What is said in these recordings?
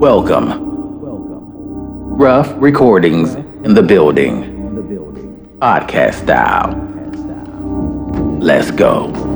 Welcome. Welcome. Rough recordings in the building. Podcast style. Let's go.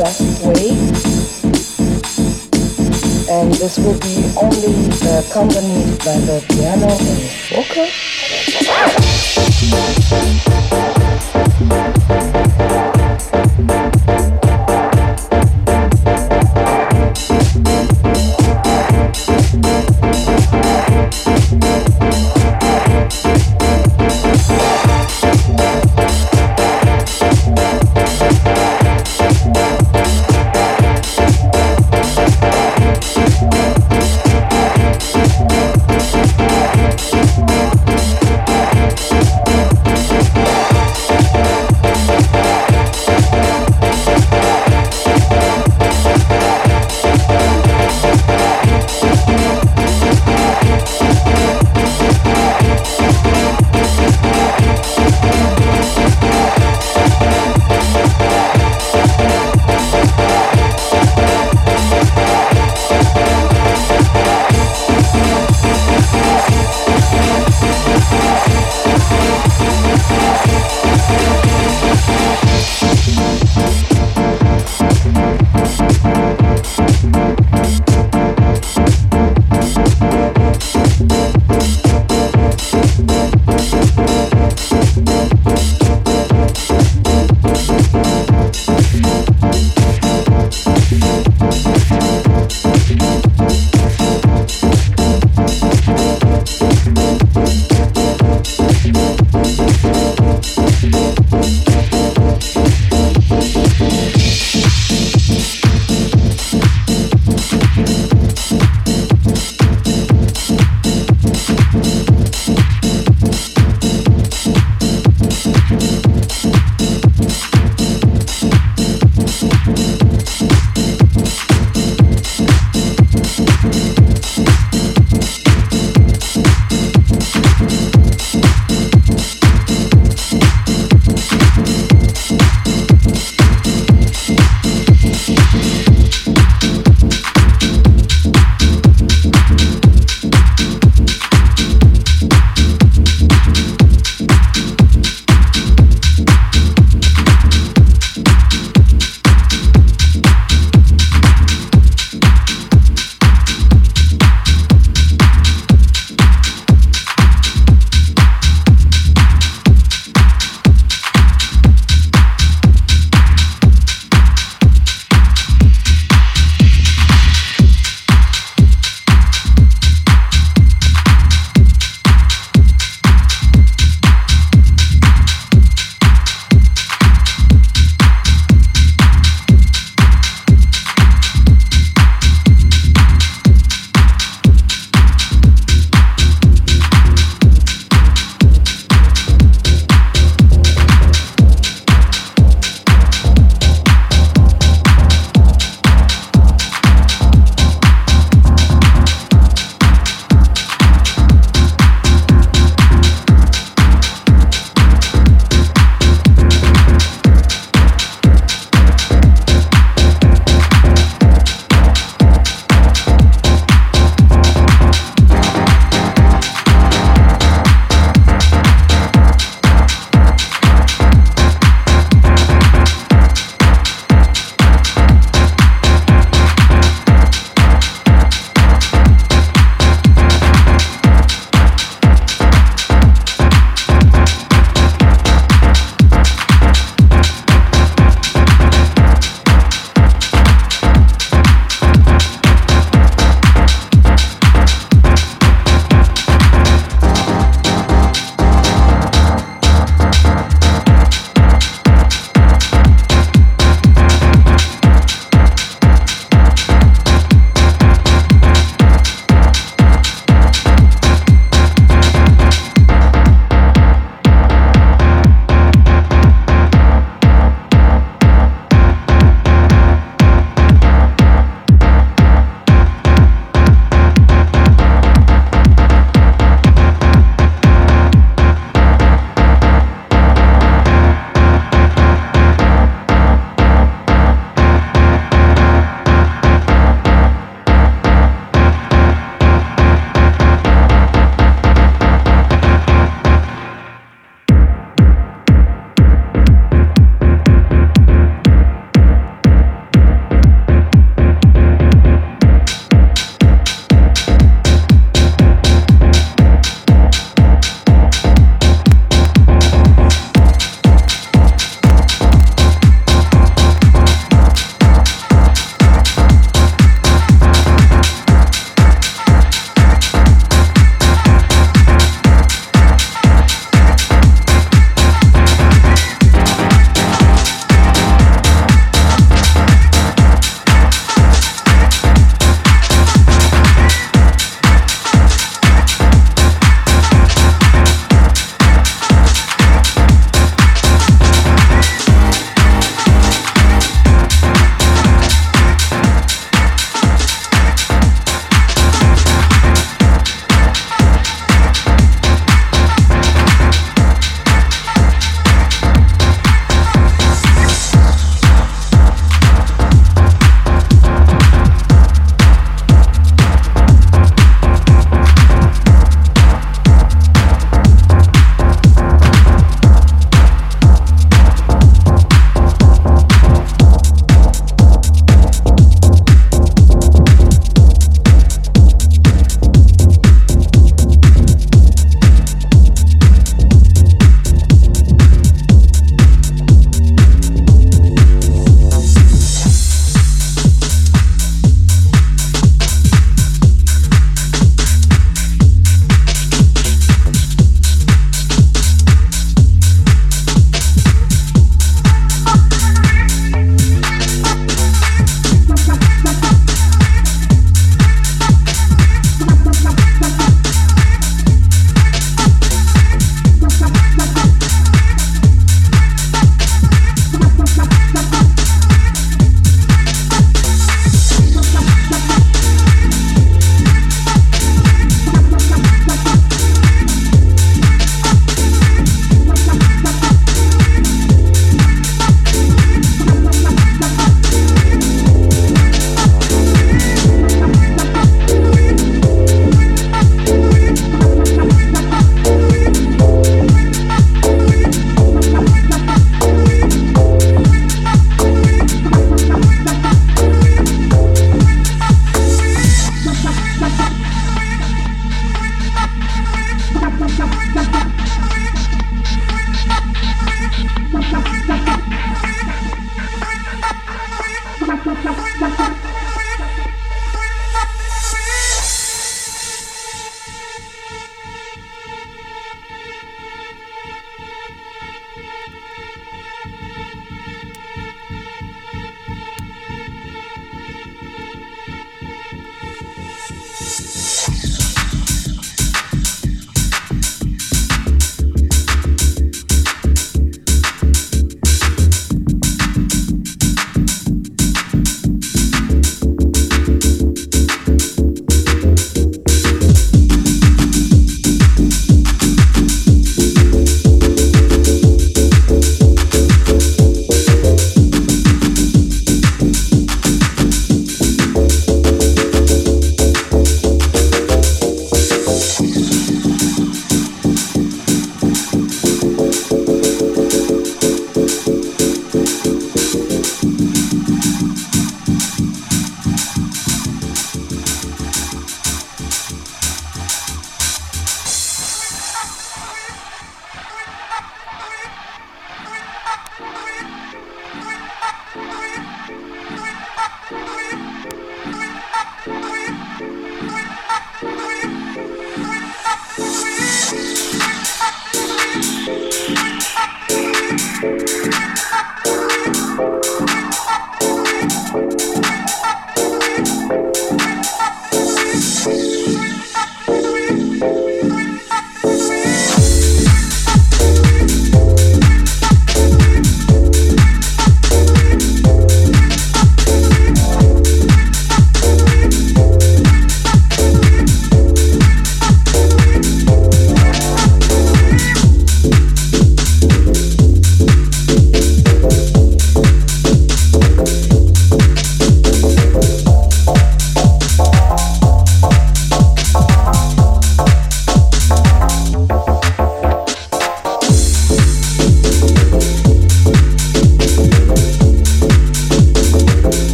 Classic way. and this will be only uh, accompanied by the piano